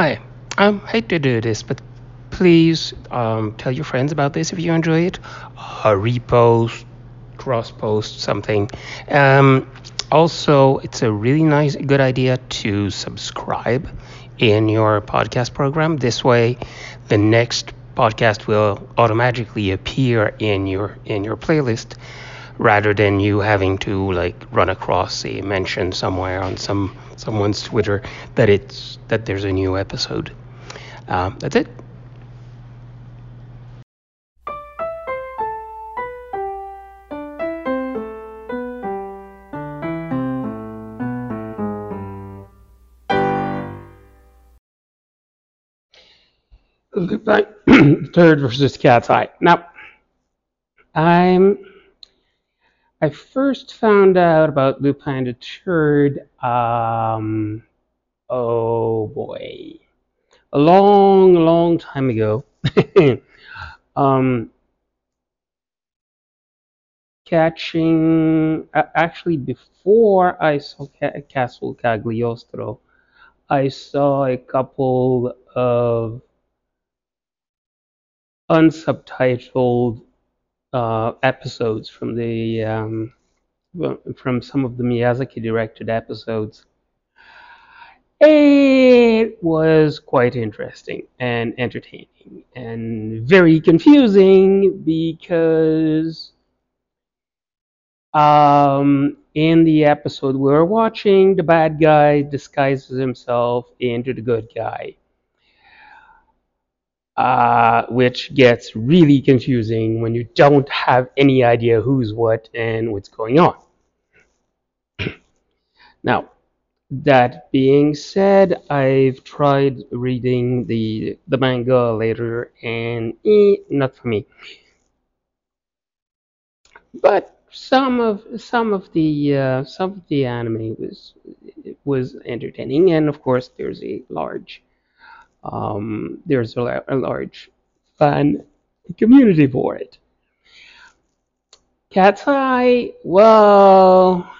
Hi, um, hate to do this, but please um, tell your friends about this if you enjoy it. Uh, repost, cross post, something. Um, also, it's a really nice, good idea to subscribe in your podcast program. This way, the next podcast will automatically appear in your in your playlist rather than you having to like run across a mention somewhere on some someone's Twitter that it's that there's a new episode. Um, that's it. Third versus Cat's Eye. Now, I'm I first found out about Lupin the Third, um, oh boy, a long, long time ago. um, catching, actually, before I saw Castle Cagliostro, I saw a couple of unsubtitled uh, episodes from the um, from some of the Miyazaki directed episodes. It was quite interesting and entertaining and very confusing because um, in the episode we were watching, the bad guy disguises himself into the good guy uh, which gets really confusing when you don't have any idea who's what and what's going on. now, that being said, I've tried reading the the manga later, and eh, not for me. But some of some of the uh, some of the anime was was entertaining, and of course, there's a large um, there's a, a large fan community for it. Cat's Eye, well,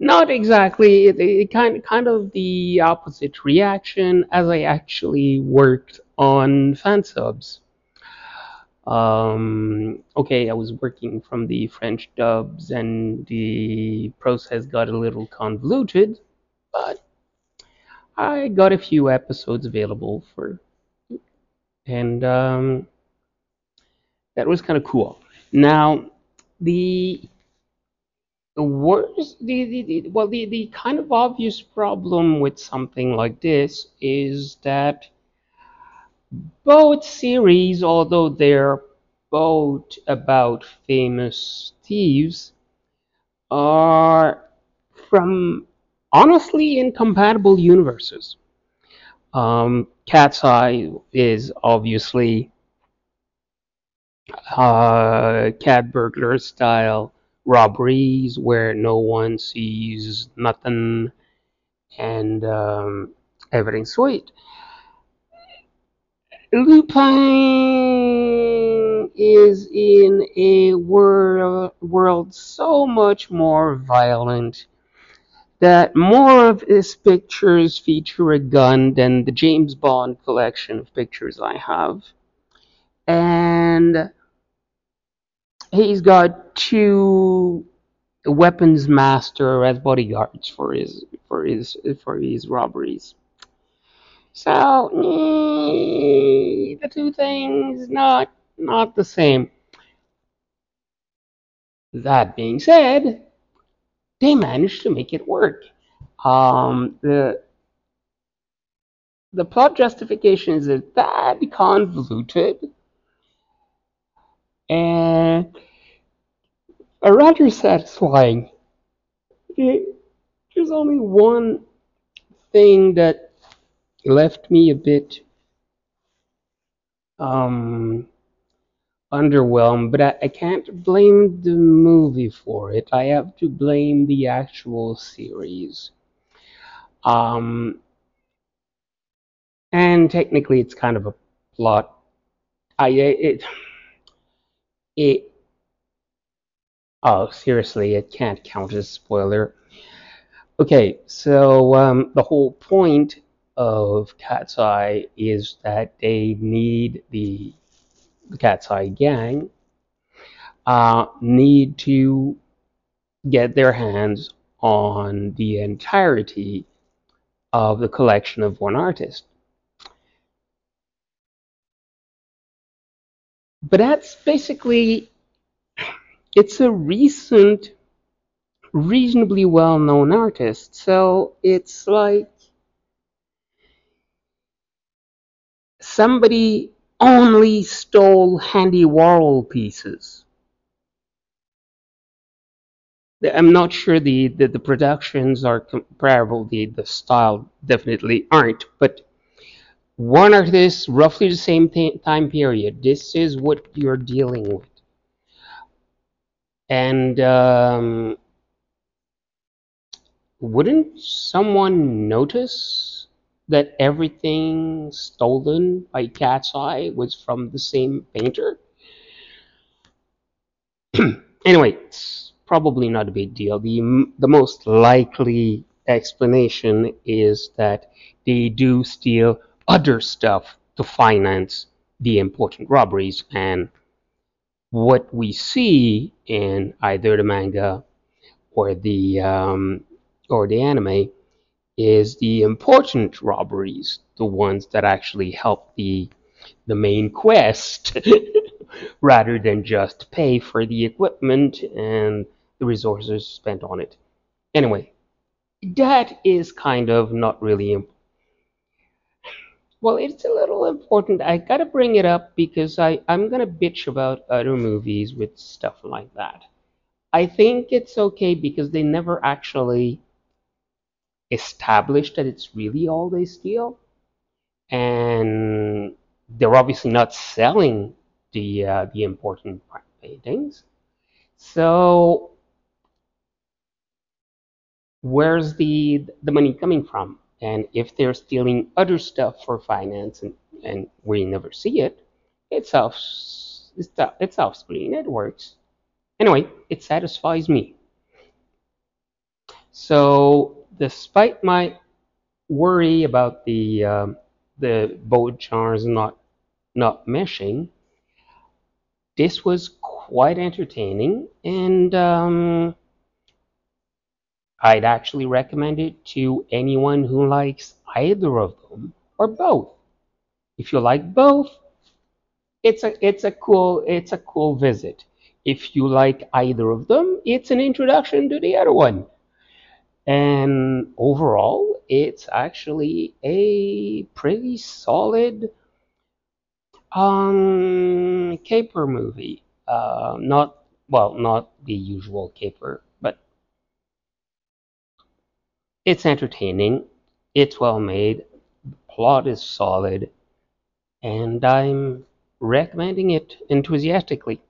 not exactly. It, it kind kind of the opposite reaction as I actually worked on fan subs. Um, okay, I was working from the French dubs, and the process got a little convoluted, but I got a few episodes available for, and um, that was kind of cool. Now, the the worst, the, the, the well, the, the kind of obvious problem with something like this is that both series, although they're both about famous thieves, are from honestly incompatible universes. Um, Cat's Eye is obviously uh, cat burglar style robberies where no one sees nothing and um, everything's sweet. Lupin is in a world, world so much more violent that more of his pictures feature a gun than the James Bond collection of pictures I have. And he's got two weapons master as bodyguards for his for his for his robberies. So the two things not not the same. That being said, they managed to make it work. Um, the the plot justification is that convoluted and a rather satisfying. It, there's only one thing that left me a bit um, underwhelmed, but I, I can't blame the movie for it. I have to blame the actual series. Um, and technically, it's kind of a plot. I it it. Oh, seriously, it can't count as spoiler. Okay, so um, the whole point of Cat's Eye is that they need the, the Cat's Eye gang uh, need to get their hands on the entirety of the collection of one artist. But that's basically it's a recent reasonably well-known artist so it's like somebody only stole Andy Warhol pieces I'm not sure the, the, the productions are comparable. The, the style definitely aren't. But one artist, roughly the same time period, this is what you're dealing with. And um, wouldn't someone notice that everything stolen by Cat's Eye was from the same painter? anyway, it's probably not a big deal. The, the most likely explanation is that they do steal other stuff to finance the important robberies. And what we see in either the manga or the um, or the anime is the important robberies, the ones that actually help the the main quest rather than just pay for the equipment and the resources spent on it. Anyway, that is kind of not really important. well, it's a little important. I gotta bring it up because I, I'm gonna bitch about other movies with stuff like that. I think it's okay because they never actually established that it's really all they steal. And they're obviously not selling the uh, the important paintings. So where's the the money coming from? And if they're stealing other stuff for finance and, and we never see it, it's off it's, it's off screen, it works. Anyway, it satisfies me. So despite my worry about the um, the boat charms not not meshing, this was quite entertaining and um, I'd actually recommend it to anyone who likes either of them or both. If you like both, it's a it's a cool it's a cool visit. If you like either of them, it's an introduction to the other one. And overall, it's actually a pretty solid um, caper movie. Uh, not well, not the usual caper but it's entertaining, it's well made, the plot is solid, and I'm recommending it enthusiastically.